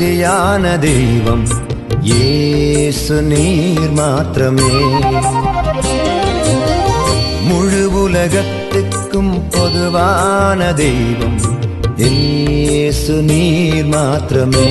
ஆராதனைக்கு தெய்வம் ஏசு நீர் மாத்திரமே. முழு உலகத்துக்கும் பொதுவான தெய்வம் ஏசு நீர் மாத்திரமே.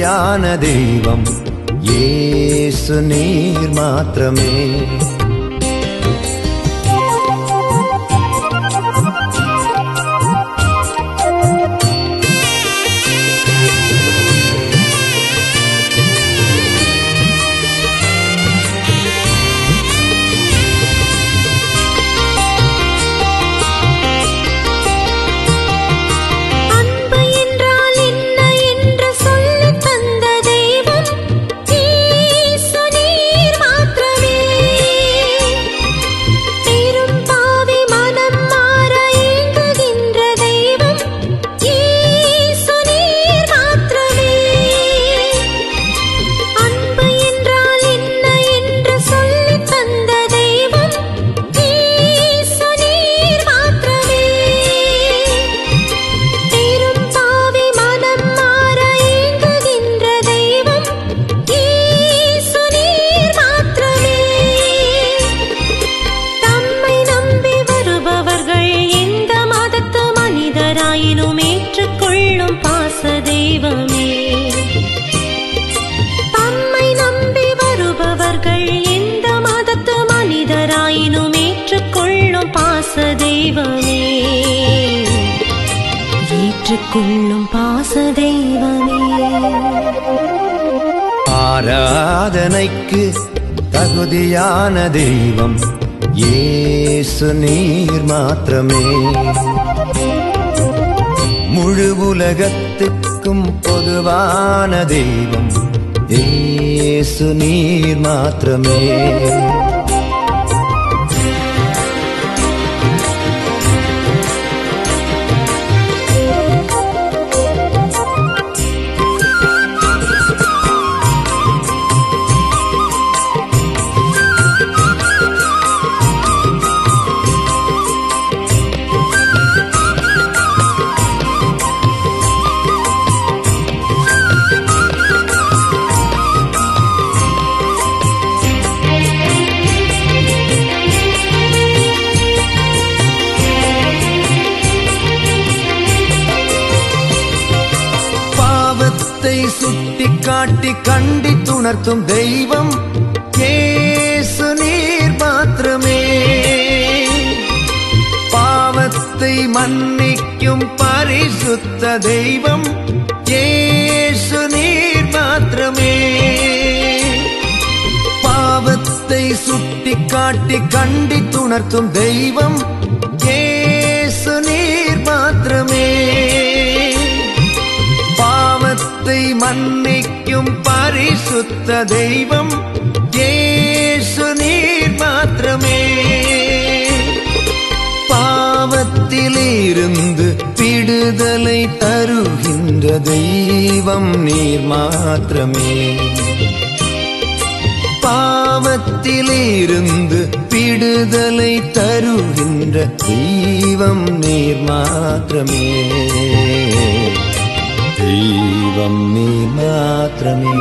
தகுதியான தெய்வம். இயேசு நீர் மாத்திரமே. கண்டித்துணர்த்தும் தெய்வம் கேசு நீர் மாத்திரமே. பாவத்தை மன்னிக்கும் பரிசுத்த தெய்வம் கேசு நீர் மாத்திரமே. பாவத்தை சுட்டி காட்டி கண்டித்துணர்த்தும் தெய்வம் கேசு நீர் மாத்திரமே. பாவத்தை மன்னி மன்னிக்கும் பரிசுத்த தெய்வம் ஏசு நீர் மாத்திரமே. பாவத்திலிருந்து விடுதலை தருகின்ற தெய்வம் நீர் மாத்திரமே. பாவத்திலிருந்து விடுதலை தருகின்ற தெய்வம் நீர் மாத்திரமே. தெய்வம் நீர் மாத்திரமே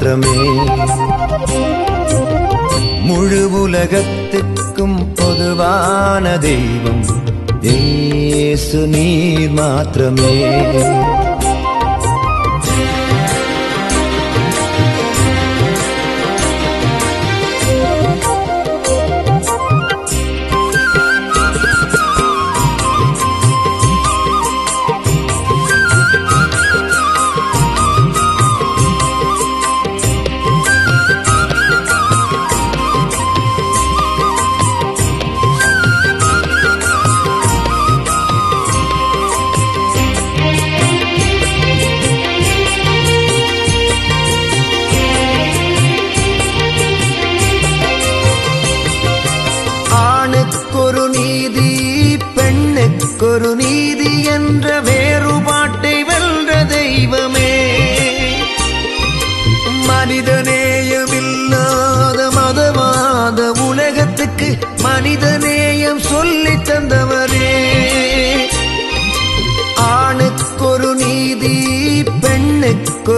மாத்திரமே. முழு உலகத்துக்கும் பொதுவான தெய்வம் இயேசு நீர் மாத்திரமே.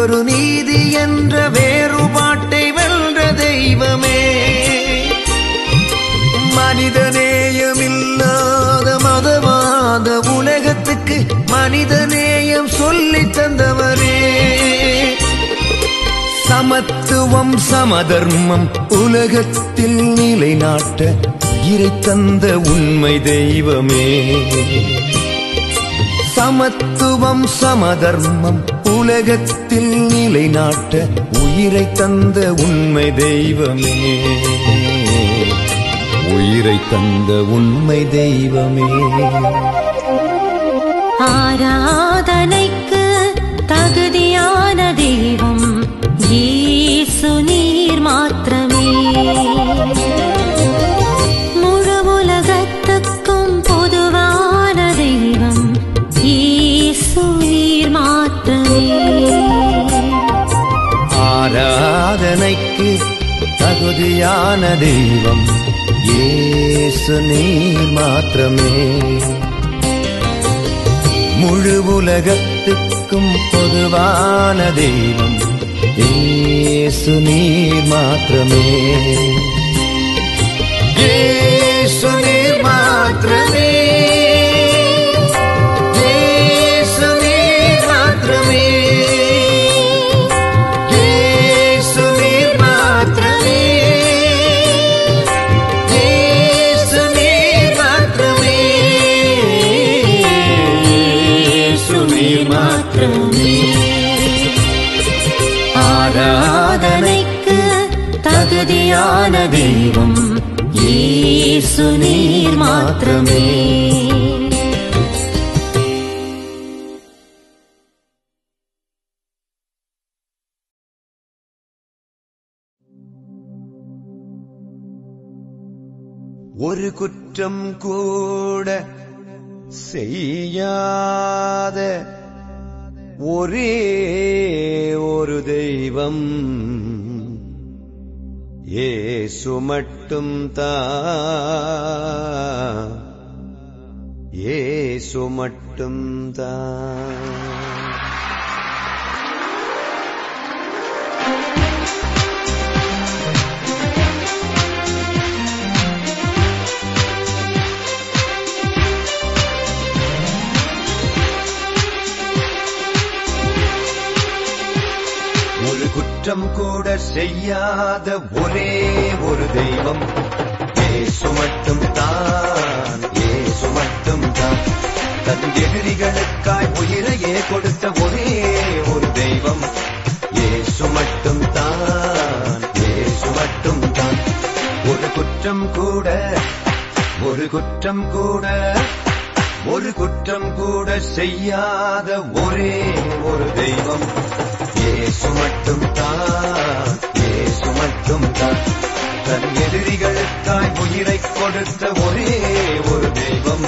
ஒரு நீதி என்ற வேறுபாட்டை வென்ற தெய்வமே. மனிதநேயமில்லாத மதவாத உலகத்துக்கு மனிதநேயம் சொல்லி தந்தவரே. சமத்துவம் சமதர்மம் உலகத்தில் நிலைநாட்ட இறை தந்த உண்மை தெய்வமே. சமத்துவம் சமதர்மம் உலகத்தில் நிலைநாட்ட உயிரை தந்த உண்மை தெய்வமே. உயிரை தந்த உண்மை தெய்வமே. ஆராதனை தகுதியான தெய்வம் ஏசு நீர் மாத்திரமே. முழு உலகத்துக்கும் பொதுவான தெய்வம் ஏசு நீர் மாத்திரமே. ஏசு நீர் மாத்திரமே. ஏசு நீர் மாத்திரமே. ஆராதனைக்கு தகுதியான தெய்வம் இயேசு நீர் மாத்திரமே. ஒரு குற்றம் கூட செய்யாத ஒரே ஒரு தெய்வம். ஏசு மட்டும் தான் ஏசு மட்டும் தான் குற்றம் கூட செய்யாத ஒரே ஒரு தெய்வம். ஏசு மட்டும் தான் ஏசு மட்டும் தான். தன் எதிரிகளுக்காய் உயிரையே கொடுத்த ஒரே ஒரு தெய்வம். ஏசு மட்டும் தான் ஏசு மட்டும் தான். ஒரு குற்றம் கூட ஒரு குற்றம் கூட ஒரு குற்றம் கூட செய்யாத ஒரே ஒரு தெய்வம். ஏசு மட்டும் தான் ஏசு மட்டும் தான் தன் எதிரிகளுக்காய் உயிரை கொடுத்த ஒரே ஒரு தெய்வம்.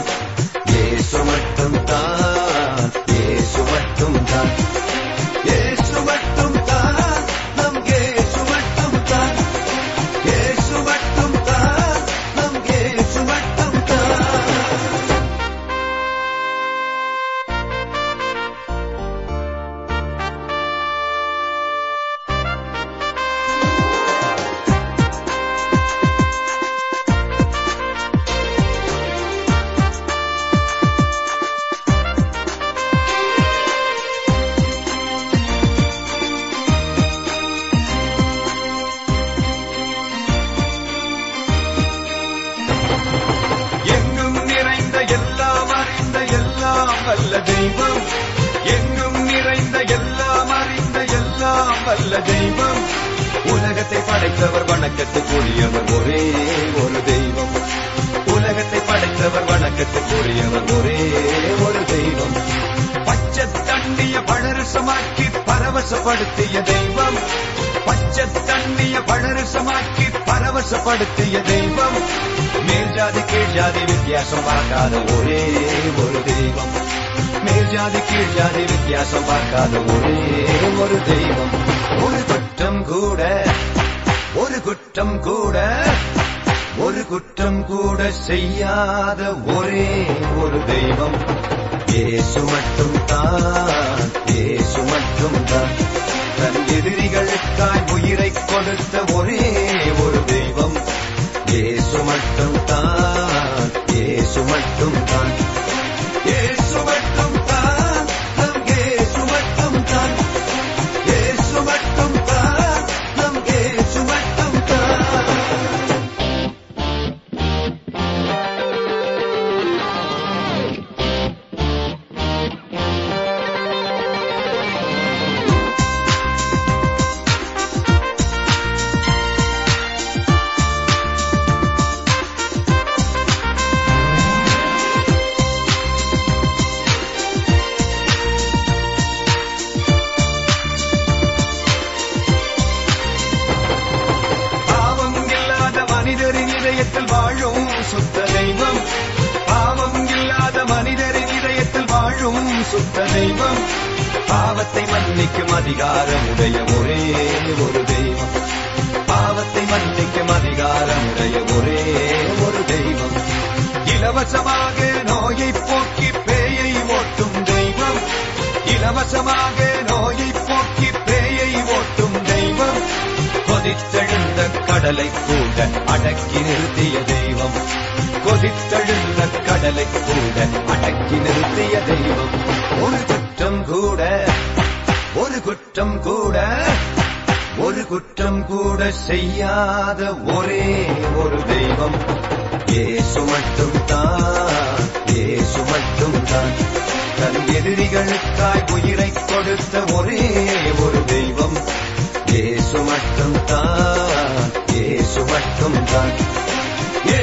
ஏசு மட்டும் தான் ஏசு மட்டும் தான் வல்ல தெய்வம். எங்கும் நிறைந்த எல்லாம் அறிந்த எல்லாம் வல்ல தெய்வம். உலகத்தை படைத்தவர் வணக்கத்துக்குரியவர் ஒரே ஒரு தெய்வம். உலகத்தை படைத்தவர் வணக்கத்துக்குரியவர் ஒரே ஒரு தெய்வம். பச்சை தண்ணிய பழரசமாக்கி பரவசப்படுத்திய தெய்வம். பச்சை தண்ணிய பழரசமாக்கி பரவசப்படுத்திய தெய்வம். மேல் ஜாதி கீழ் ஜாதி வித்தியாசம் பார்க்காத ஒரே ஒரு தெய்வம். மேல் ஜாதி கீழ் ஜாதி வித்தியாசம் பார்க்காத ஒரே ஒரு தெய்வம் ஒரு குற்றம் கூட ஒரு குற்றம் கூட ஒரு குற்றம் கூட செய்யாத ஒரே ஒரு தெய்வம் ஏசு மட்டும் தான் ஏசு மட்டும் தான் தன் எதிரிகளுக்காய் உயிரை கொடுத்த ஒரே ஒரு தெய்வம் ஏசு மட்டும் தான் ஏசு மட்டும் தான் ஏசு பரிசுத்த தெய்வம். பாவத்தை மன்னிக்கும் அதிகாரம் உடைய ஒரே ஒரு தெய்வம். பாவத்தை மன்னிக்கும் அதிகாரம் உடைய ஒரே ஒரு தெய்வம். இலவசமாக நோயை போக்கி பேயை ஓட்டும் தெய்வம். இலவசமாக நோயை போக்கி பேயை ஓட்டும் தெய்வம். கொதித்தெழுந்த கடலை கூட அடக்கி நிறுத்திய தெய்வம். கொதித்தழுந்த கடலை கூட அடக்கி நிறுத்திய தெய்வம் ஒரு குற்றம் கூட ஒரு குற்றம் கூட ஒரு குற்றம் கூட செய்யாத ஒரே ஒரு தெய்வம். ஏசு மட்டும் தான் ஏசு மட்டும் தான் தன் எதிரிகளுக்காய் உயிரை கொடுத்த ஒரே ஒரு தெய்வம். ஏசு மட்டும் தான் ஏசு மட்டும் தான் ஏ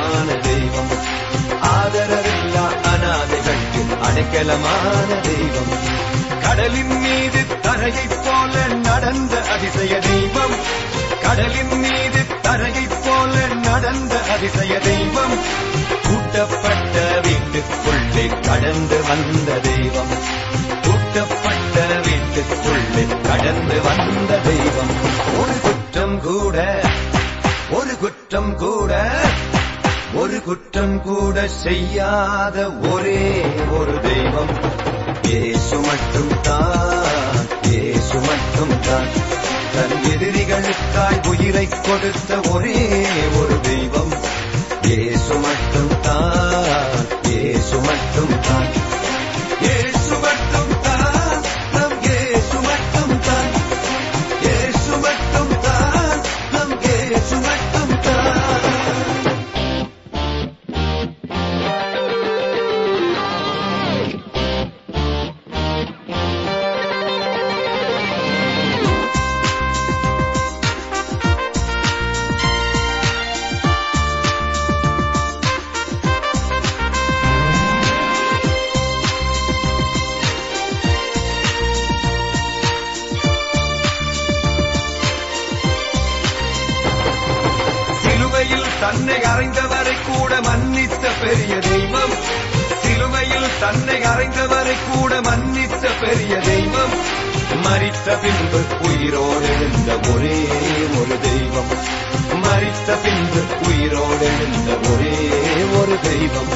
அடைக்கலமான தெய்வம். ஆதரவில்லா அனாதைகளுக்கு அடைக்கலமான தெய்வம். கடலின் மீது தரையைப் போல நடந்த அதிசய தெய்வம். கடலின் மீது தரையைப் போல நடந்த அதிசய தெய்வம். கூட்டப்பட்ட வீட்டுக்குள்ளே கடந்து வந்த தெய்வம். கூட்டப்பட்ட வீட்டுக்குள்ளே கடந்து வந்த தெய்வம். ஒரு குற்றம் கூட ஒரு குற்றம் கூட ஒரு குற்றம் கூட செய்யாத ஒரே ஒரு தெய்வம். ஏசு மட்டும் தான் ஏசு மட்டும் தான். தன் எதிரிகளுக்காய் உயிரை கொடுத்த ஒரே ஒரு தெய்வம். ஏசு மட்டும் தான் ஏசு மட்டும் தான். இயேசு மறித்த பின்பு உயிரோடு எழுந்த ஒரே ஒரு தெய்வம். மறித்த பின்பு உயிரோடு எழுந்த ஒரே ஒரு தெய்வம்.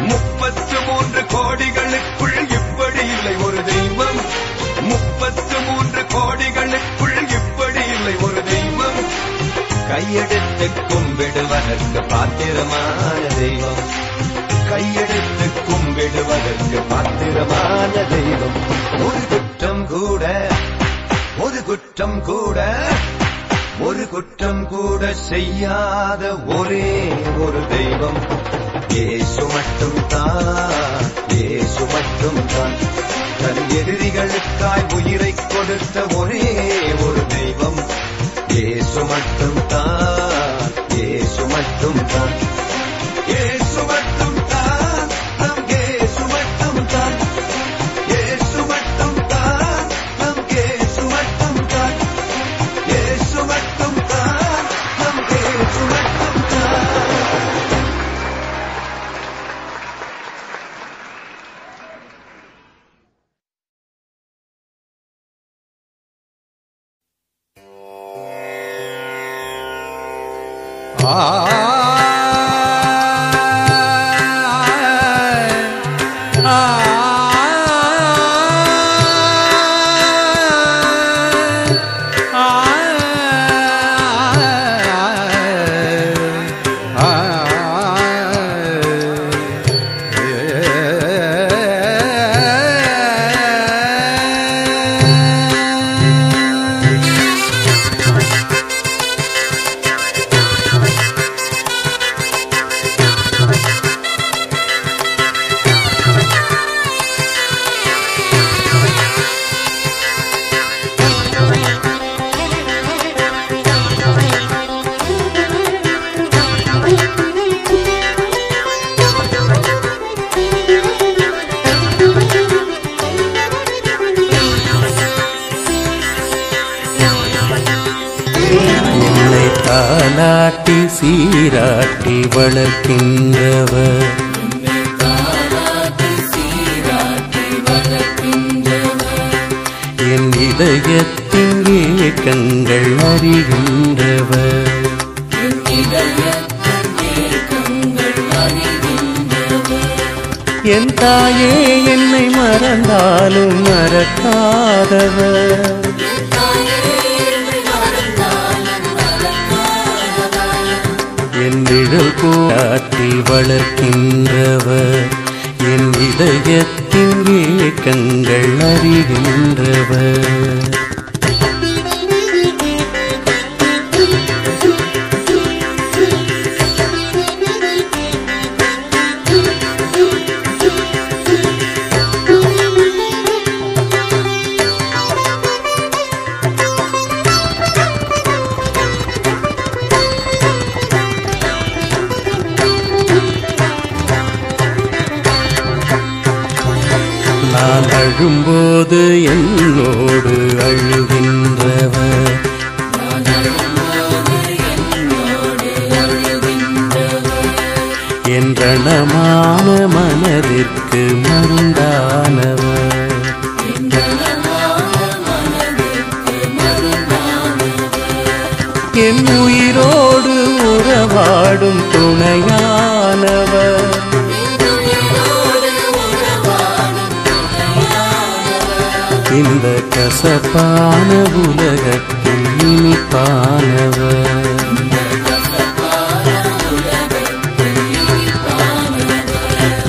முப்பத்து மூன்று கோடிகளுக்குள் இப்படி இல்லை ஒரு தெய்வம். முப்பத்து மூன்று கோடிகளுக்குள் இப்படி இல்லை ஒரு தெய்வம். கையெடுத்து கும்பிடுவதற்கு பாத்திரமான தெய்வம். கையெடுத்து கும்பிடுவதற்கு பாத்திரமான தெய்வம். ஒரு குற்றம் கூட ஒரு குற்றம் கூட ஒரு குற்றம் கூட செய்யாத ஒரே ஒரு தெய்வம். ஏசு மட்டும் தான் இயேசு மட்டும் தான் தன் எதிரிகளுக்காய் உயிரை கொடுத்த ஒரே ஒரு தெய்வம். ஏசு மட்டும் தான் இயேசு மட்டும் தான் இயேசு மட்டும் வளர்க்கின்றவர். என் இதயத்தின் ஏக்கங்கள் அறிகின்றவர் என் தாயே என்னை மறந்தாலும் மறக்காதவர். கசப்பான உலகத்தில் இனிப்பானவர்.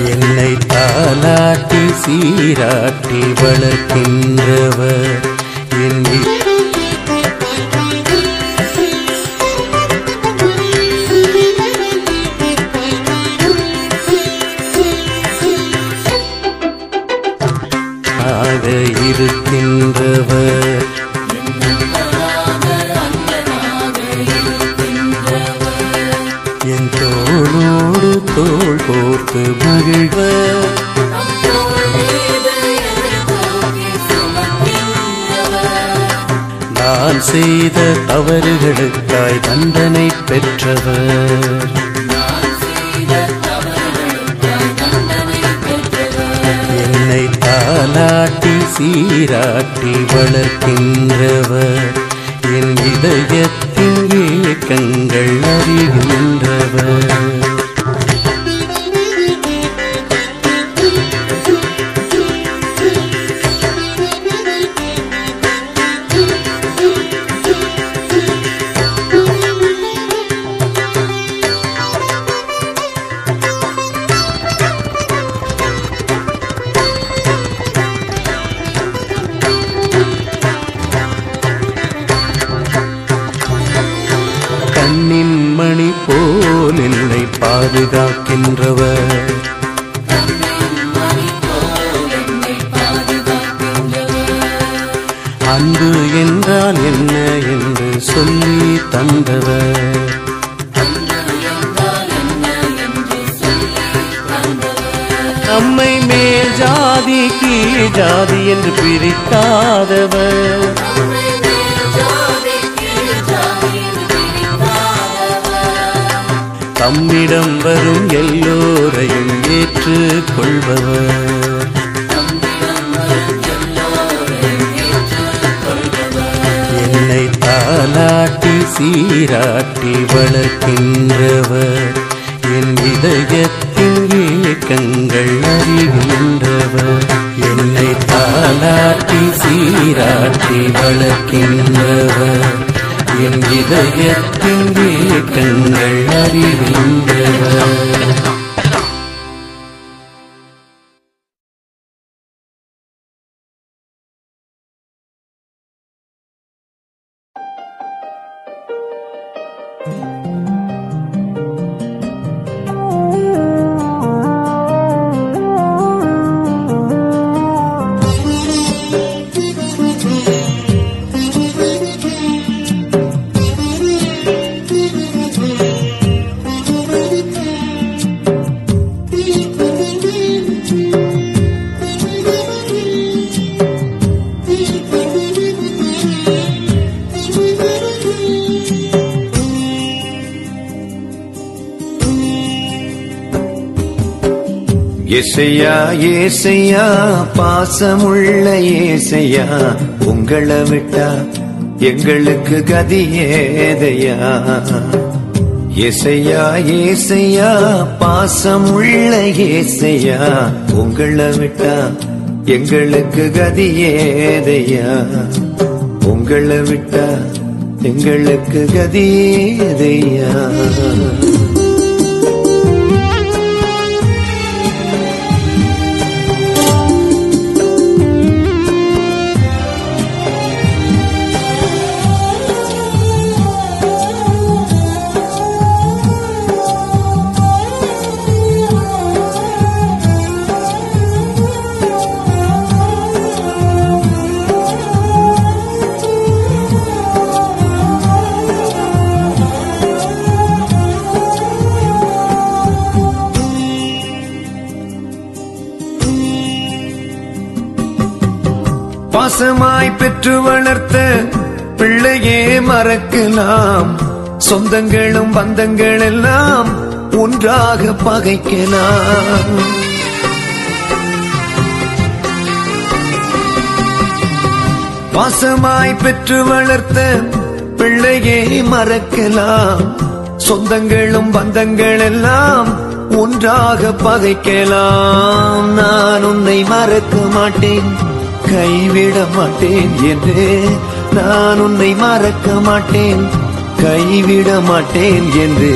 என்னை தாலாட்டி சீராட்டி வளர்க்கின்றவர். பெற்றாய் தண்டனை பெற்றவர். என்னை தாலாட்டி சீராட்டி வளர்க்கின்றவர். என் இதய போல் என்னை பாதுகாக்கின்ற ஏசையா ஏசையா பாசமுள்ள ஏசையா உங்களை விட்டா எங்களுக்கு கதி ஏதையா? ஏசையா ஏசையா பாசமுள்ள ஏசையா உங்களை விட்டா எங்களுக்கு கதி ஏதையா? உங்களை விட்டா எங்களுக்கு கதி ஏதையா? பெற்று வளர்த்த பிள்ளையே மறக்கலாம். சொந்தங்களும் பந்தங்கள் எல்லாம் ஒன்றாக பகைக்கலாம். பாசமாய் பெற்று வளர்த்த பிள்ளையே மறக்கலாம். சொந்தங்களும் பந்தங்கள் எல்லாம் ஒன்றாக பகைக்கலாம். நான் உன்னை மறக்க மாட்டேன். கைவிட மாட்டேன் என்றே நான் உன்னை மறக்க மாட்டேன். கைவிட மாட்டேன் என்று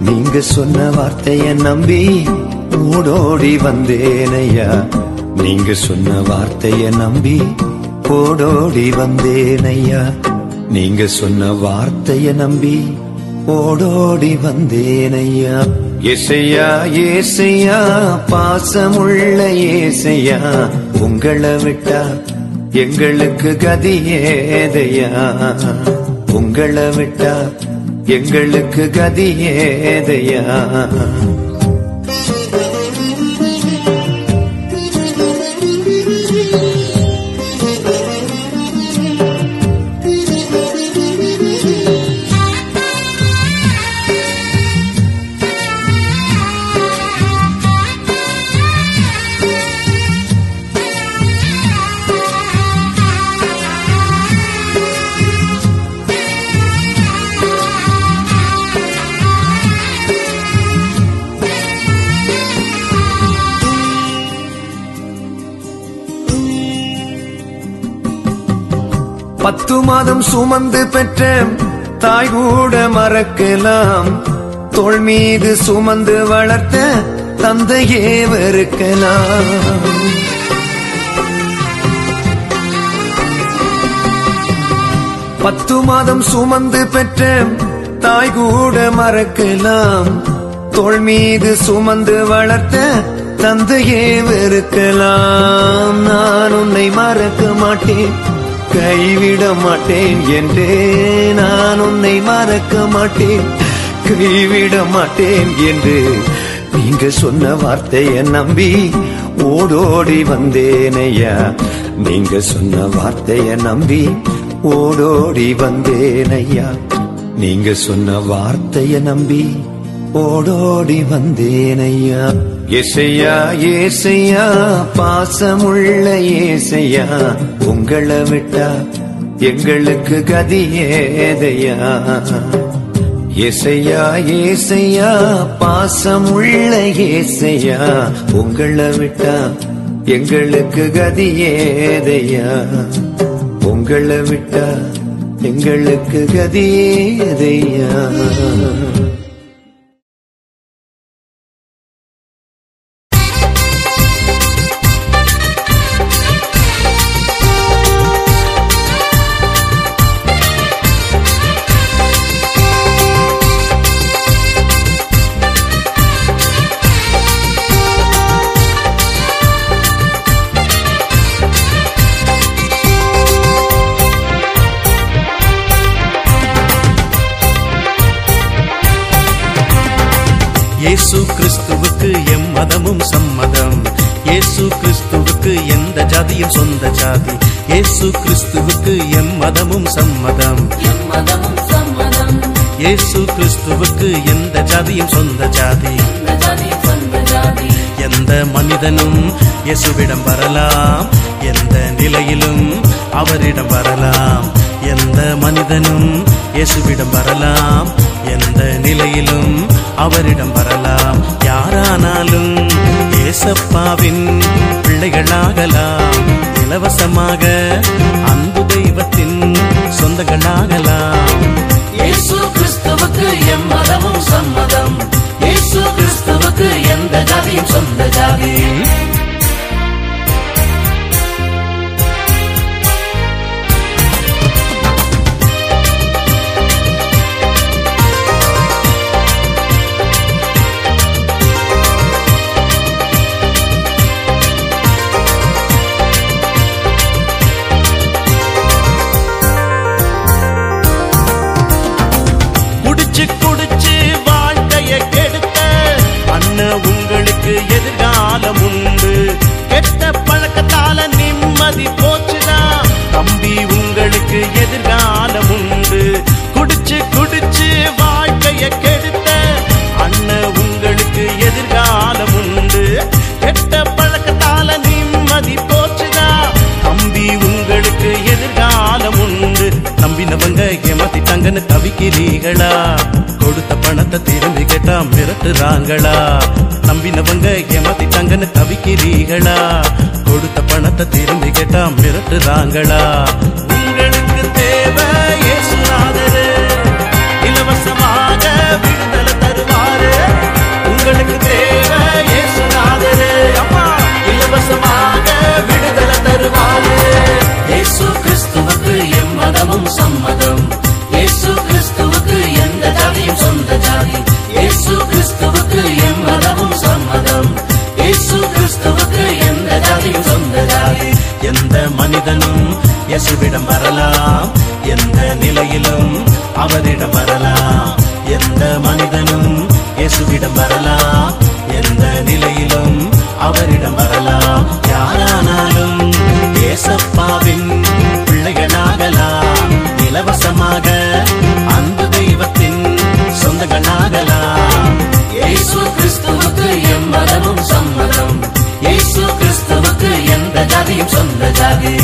நீங்க சொன்ன வார்த்தையை நம்பி ஓடோடி வந்தேனையா நீங்க சொன்ன வார்த்தையை நம்பி ஓடோடி வந்தேனையா நீங்க சொன்ன வார்த்தையை நம்பி ஓடோடி வந்தேனையா ஏசையா ஏசையா பாசமுள்ள ஏசையா உங்களை விட்டா எங்களுக்கு கதி ஏதையா? உங்களை விட்டா எங்களுக்கு கதி ஏதையா? பத்து சுமந்து பெற்ற தாய் கூட மறக்கலாம். தோல் மீது சுமந்து வளர்த்த தந்தையே வெறுக்கலாம். பத்து மாதம் சுமந்து பெற்ற தாய் கூட மறக்கலாம். தோல் மீது சுமந்து வளர்த்த தந்தையே வெறுக்கலாம். நான் உன்னை மறக்க மாட்டேன். கைவிட மாட்டேன் என்றே நான் உன்னை மறக்க மாட்டேன். கைவிட மாட்டேன் என்று நீங்க சொன்ன வார்த்தையை நம்பி ஓடோடி வந்தேனையா. நீங்க சொன்ன வார்த்தையை நம்பி ஓடோடி வந்தேனையா. நீங்க சொன்ன வார்த்தையை நம்பி ஓடோடி வந்தேனையா. ஏசையா ஏசையா பாசமுள்ள ஏசையா உங்களை விட்டா எங்களுக்கு கதி ஏதையா? ஏசையா ஏசையா பாசமுள்ள ஏசையா உங்களை விட்டா எங்களுக்கு கதி ஏதையா? உங்களை விட்டா எங்களுக்கு கதி ஏதையா? இயேசுவிடம் வரலாம். எந்த நிலையிலும் அவரிடம் வரலாம். எந்த மனிதனும் இயேசுவிடம் வரலாம். எந்த நிலையிலும் அவரிடம் வரலாம். யாரானாலும் இயேசப்பாவின் பிள்ளைகளாகலாம். இலவசமாக அன்பு தெய்வத்தின் சொந்தங்களாகலாம். இயேசு கிறிஸ்துவுக்கு எம்மதமும் சம்மதம். இயேசு கிறிஸ்துவுக்கு எந்த ஜாதியும் சொந்த ஜாதி. தவிக்கிறீங்களா கொடுத்த பணத்தை திரும்பி கேட்டா மிரட்டுறாங்களா? நம்பினவங்க ஏமாத்திட்டாங்கன்னு தவிக்கிறீங்களா கொடுத்த பணத்தை திரும்பி கேட்டா மிரட்டுறாங்களா? உங்களுக்கு தேவை இயேசுநாதரு. இலவசமாக விடுதலை தருவாரு. உங்களுக்கு தேவை இயேசுநாதரு. அம்மா இலவசமாக விடுதலை தருவாரு. இயேசு கிறிஸ்துவுக்கு எம்மதமும் சம்மதம். மனிதனும் யசுவிடம் வரலாம். எந்த நிலையிலும் அவரிடம் வரலாம். எந்த மனிதனும் இயேசுவிடம் வரலாம். எந்த நிலையிலும் அவரிடம் வரலாம். யாரானாலும் ஏசப்பாவின் பிள்ளைகளாகலாம். இலவசமாக அன்பு தெய்வத்தின் சொந்தங்களாகலாம். இயேசு கிறிஸ்துவுக்கு எம்மதமும் சம்மதம். கிறிஸ்துவுக்கு ஜாதியும் சொந்த ஜாதி.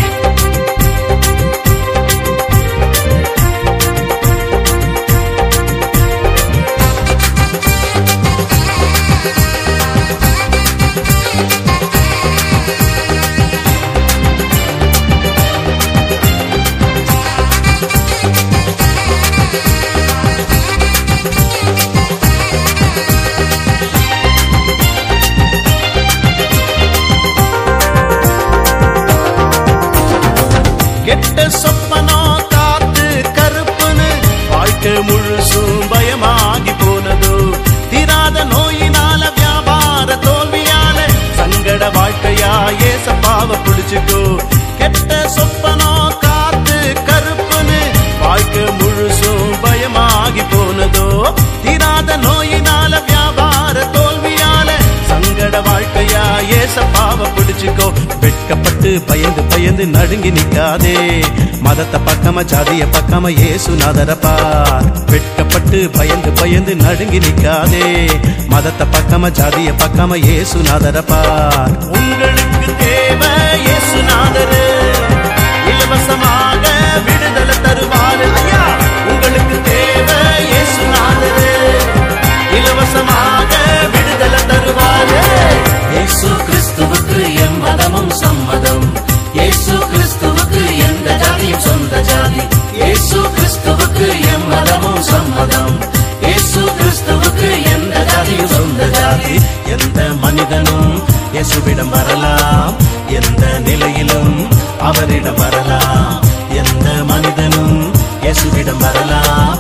வச்சுக்கோ. கெட்ட சொப்பனோ காத்து கருப்புன்னு வாழ்க்கை முழுசும் பயமாகி போனதோ? தீராத நோயினால வியாபார தோல்வியால சங்கட வாழ்க்கையா ஏசப்பாவ பிடிச்சுக்கோ. வெட்கப்பட்டு பயந்து பயந்து நடுங்கி நிக்காதே. மதத்தை பக்கம ஜாதிய பக்கம ஏசு பார் வெட்கப்பட்டு பயந்து பயந்து நடுங்கி நிக்காதே. மதத்தை பக்கம ஜாதிய பக்கம ஏசு பார் உங்கள் தேவை இலவசமாக விடுதலை ஐயா உங்களுக்கு இலவசமாக விடுதலை இயேசு கிறிஸ்துவுக்கு எம் மதமும் சம்மதம். இயேசு கிறிஸ்துவுக்கு எந்த ஜாதியும் சொந்த ஜாதி. இயேசு கிறிஸ்துவுக்கு எம் மதமும் சம்மதம். இயேசு கிறிஸ்துவுக்கு எந்த ஜாதியும் சொந்த ஜாதி. எந்த மனிதனும் இயேசுவிடம் வரலாம். எந்த நிலையிலும் அவரிடம் வரலாம். எந்த மனிதனும் இயேசுவிடம் வரலாம்.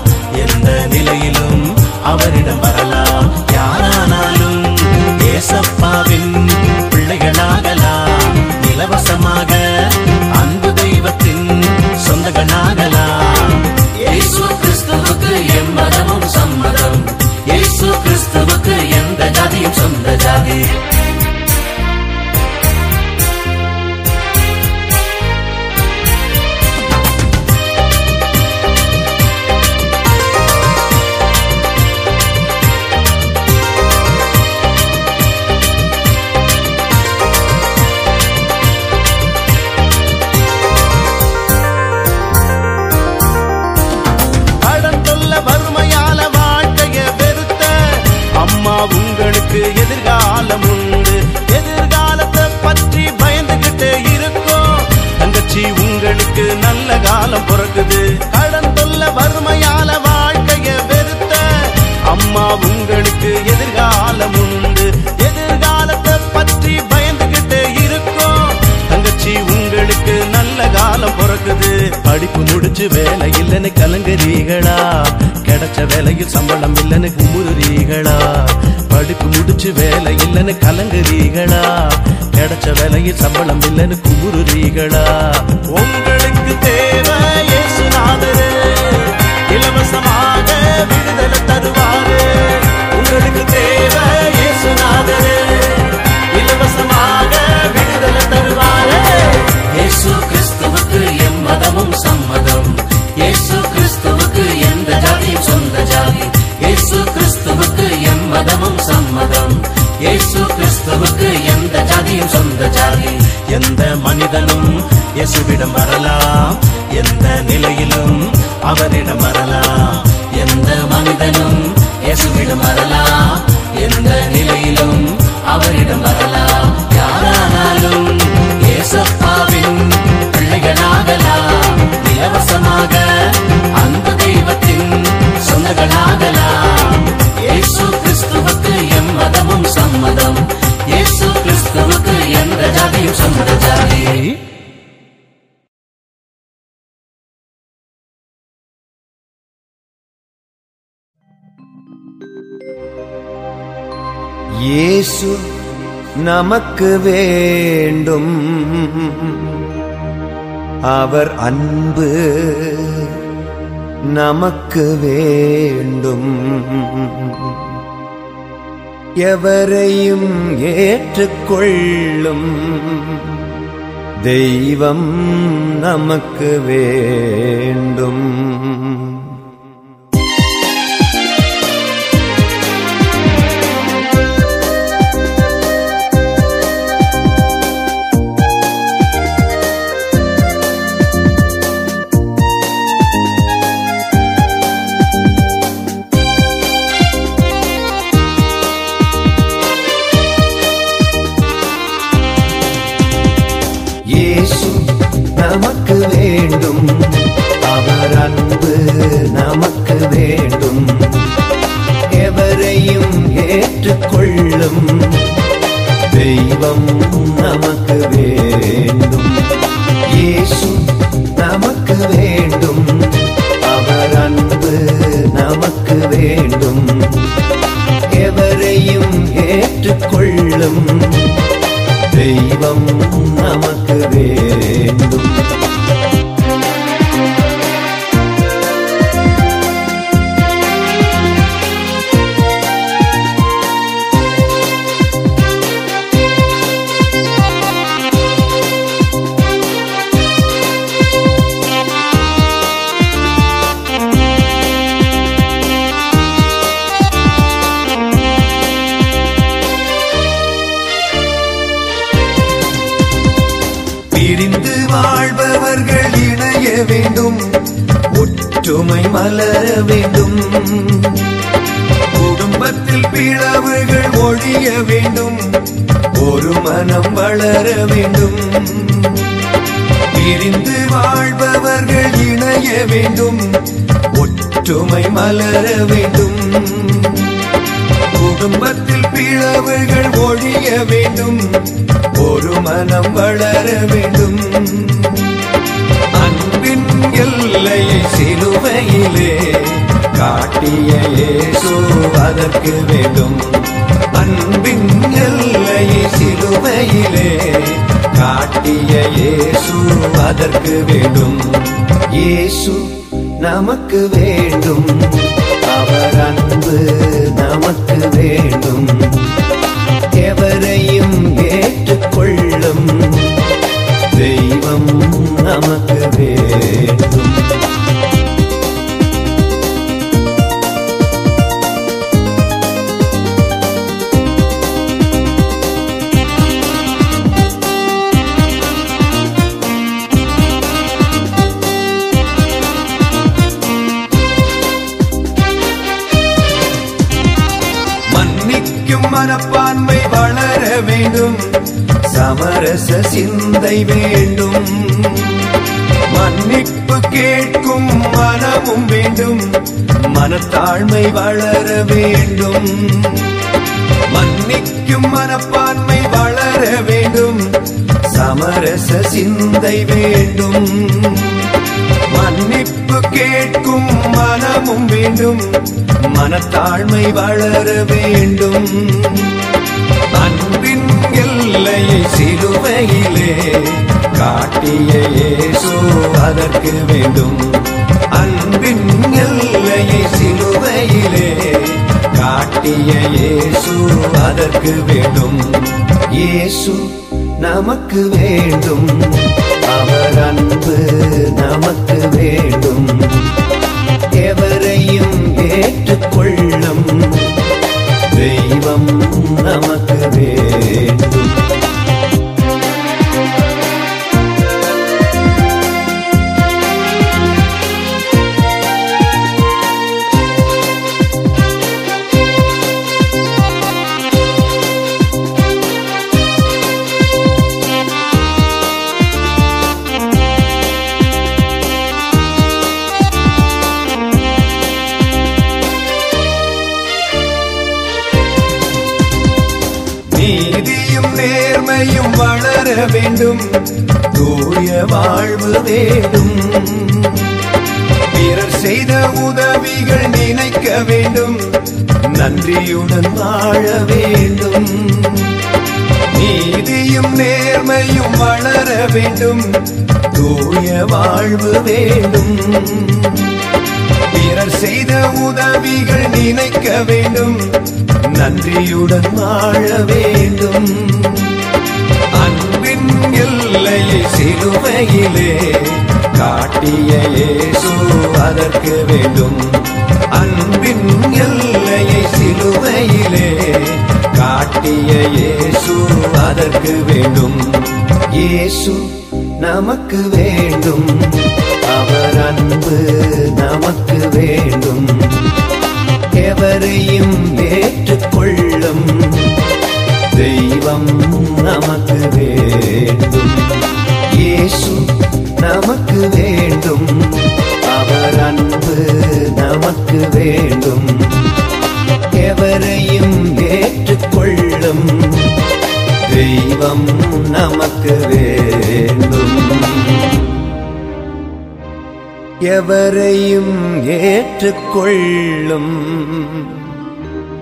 வேலையில் சம்பளம் இல்லைன்னு குமுறுறீங்களா படுக்கு முடிச்சு வேலை இல்லைன்னு கலங்குறீகளா? கிடைச்ச வேலையில் சம்பளம் இல்லைன்னு குமுறுறீங்களா உங்களுக்கு தேவை இயேசுநாதரு. இலவசமாக விடுதலை தருவாரு. உங்களுக்கு தேவை ஜாதியும் சொந்த ஜாதி எந்த மனிதனும் இயேசுவிடம் வரலாம். எந்த நிலையிலும் அவரிடம் வரலாம். எந்த மனிதனும் இயேசுவிடம் வரலாம். எந்த நிலையிலும் அவரிடம் வரலாம். யாரானாலும் இயேசப்பாவின் பிள்ளைகளாகலாம். இலவசமாக அந்த தெய்வத்தின் சொந்தங்களாகலாம். இயேசு நமக்கு வேண்டும். அவர் அன்பு நமக்கு வேண்டும். எவரையும் ஏற்றுக்கொள்ளும் தெய்வம் நமக்கு வேண்டும். கொள்ளும் தெய்வம் நமக்கு வேண்டும். இயேசு நமக்கு வேண்டும். அவர் அன்பு நமக்கு வேண்டும். எவரையும் ஏற்றுக்கொள்ளும் தெய்வம் நமக்கு பிரிந்து வாழ்பவர்கள் இணைய வேண்டும் ஒற்றுமை மலர வேண்டும். குடும்பத்தில் பிளவுகள் ஒழிய வேண்டும் ஒரு மனம் வளர வேண்டும். அன்பின் எல்லை சிலுவையிலே காட்டிய இயேசு அதற்கு வேண்டும். அன்பின் எல்லை சிலுவையிலே காட்டிய இயேசு அதற்கு வேண்டும். இயேசு நமக்கு வேண்டும். அவர் அன்பு நமக்கு வேண்டும். எவரையும் ஏற்றுக்கொள்ளும். தெய்வம் நமக்கு மனப்பான்மை வளர வேண்டும். மன்னிக்கும் மனப்பான்மை வளர வேண்டும். சமரச சிந்தை வேண்டும். மன்னிப்பு கேட்கும் மனமும் வேண்டும். மனத்தாழ்மை வளர வேண்டும். அன்பின் எல்லையை சிறுமையிலே காட்டிய ஏசோ அதற்கு வேண்டும். நமக்கு வேண்டும். இயேசு நமக்கு வேண்டும். அவர் அன்பு நமக்கு வேண்டும். எவரையும் ஏற்றுக்கொள்ளும். வேண்டும். தூய வாழ்வு வேண்டும். பிறர் செய்த உதவிகள் நினைக்க வேண்டும். நன்றியுடன் வாழ வேண்டும். அன்பின் எல்லையை சிலுவையிலே காட்டிய இயேசு அதற்கு வேண்டும். அன்பின் எல்லையை சிலுவையிலே காட்டிய இயேசு அதற்கு வேண்டும். இயேசு நமக்கு வேண்டும். அவர் அன்பு கொள்ளும்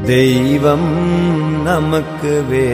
தெய்வம் நமக்கு வே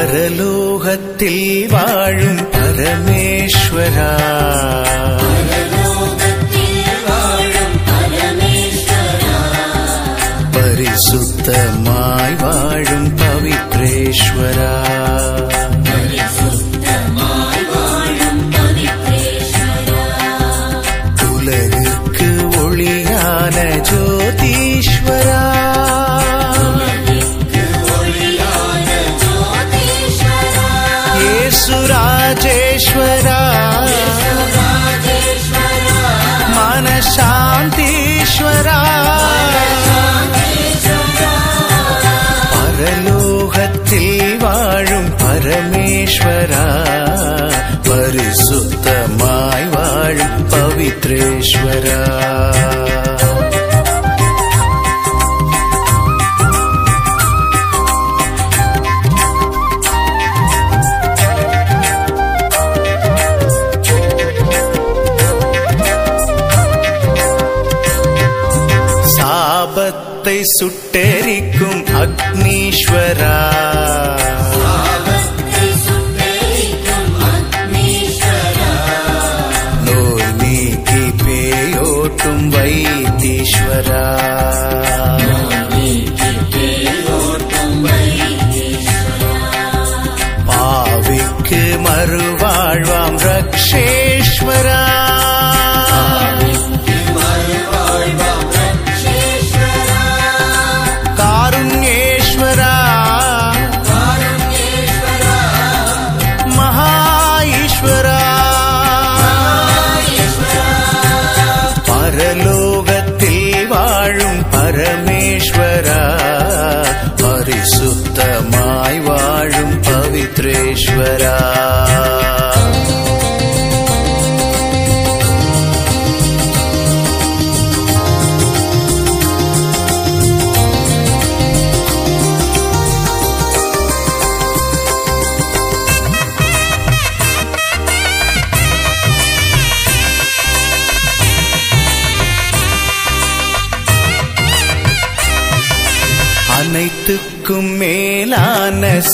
பரலோகத்தில் வாழும் பரமேஸ்வரா பரிசுத்தமாய் வாழும் பவித்ரேஸ்வரா వెంకటేశ్వరా சாபத்தை சுட்டெரிக்கும் அக்னீஸ்வரா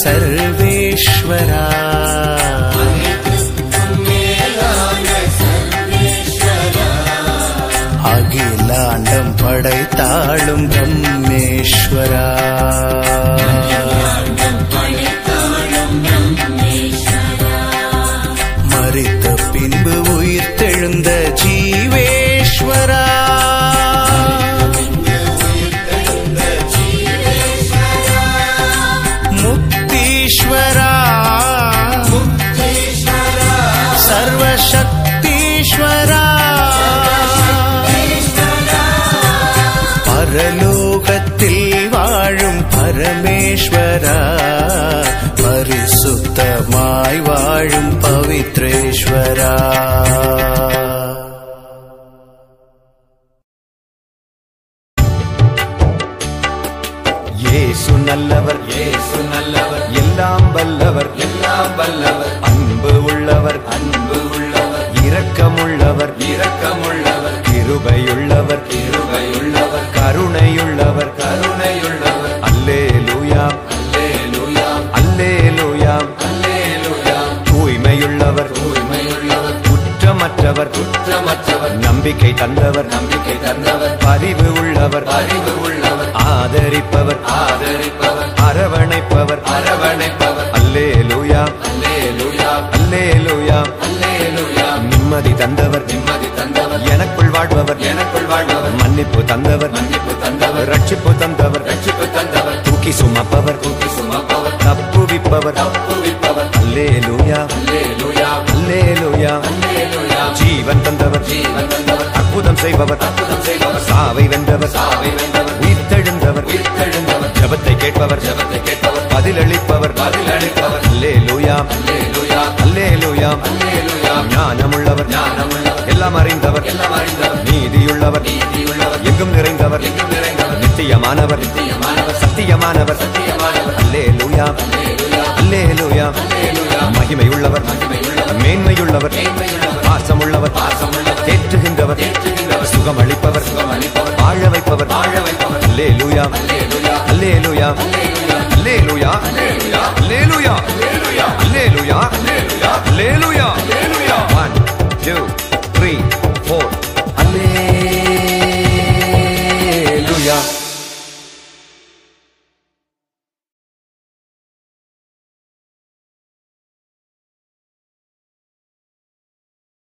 சர்வேஸ்வரா. அகிலாண்டம் படைத்தாளும் பிரம்மேஸ்வரா. பவித்ரேஸ்வரா பரிசுத்தமாய் வாழும் பவித்ரேஸ்வரா. இயேசு நல்லவர் இயேசு நல்லவர் எல்லாம் வல்லவர் எல்லாம் வல்லவர். ஆதரிப்பவர். ஆதரிப்பவர். அரவணைப்பவர். அரவணைப்பவர். அல்லேலூயா. அல்லேலூயா. அல்லேலூயா. அல்லேலூயா. நிம்மதி தந்தவர். நிம்மதி தந்தவர். எனக்குள் வாழ்பவர். எனக்குள் வாழ்பவர். மன்னிப்பு தந்தவர். மன்னிப்பு தந்தவர். ரட்சிப்பு தந்தவர். ரட்சிப்பு தந்தவர். தூக்கி சுமப்பவர். தூக்கி சுமப்பவர். தப்புவிப்பவர் தப்புவிப்பவர் அல்லேலூயா. அல்லேலூயா. அல்லேலூயா. அல்லேலூயா. ஜீவன் தந்தவர். ஜீவன் தந்தவர். அற்புதம் செய்பவர். அற்புதம் செய்பவர். சாவை வென்றவர். சாவை வென்றவர். உயிர்த்தெழுந்தவர் உயிர்த்தெழுந்தவர் ஜபத்தை கேட்பவர் ஜபத்தை கேட்பவர் பதிலளிப்பவர். பதிலளிப்பவர் அல்லேலூயா அல்லேலூயா அல்லேலூயா அல்லேலூயா ஞானமுள்ளவர் ஞானமுள்ளவர் எல்லாம் அறிந்தவர். எல்லாம் அறிந்தவர் நீதியுள்ளவர் நீதியுள்ளவர் எங்கும் நிறைந்தவர். எங்கும் நிறைந்தவர் நித்தியமானவர் நித்தியமானவர் சத்தியமானவர். சத்தியமானவர் அல்லேலூயா அல்லேலூயா அல்லேலூயா அல்லேலூயா மகிமையுள்ளவர் மகிமையுள்ளவர் மேன்மையுள்ளவர் மேன்மையுள்ளவர் பாசமுள்ளவர் பாசமுள்ளவர். தேற்றுகின்றவர் சுகம் அளிப்பவர் வாழ வைப்பவர் அல்லே லூயா அல்லே லூயா அல்லே லூயா அல்லே லூயா அல்லே லூயா அல்லே லூயா ஒன் டூ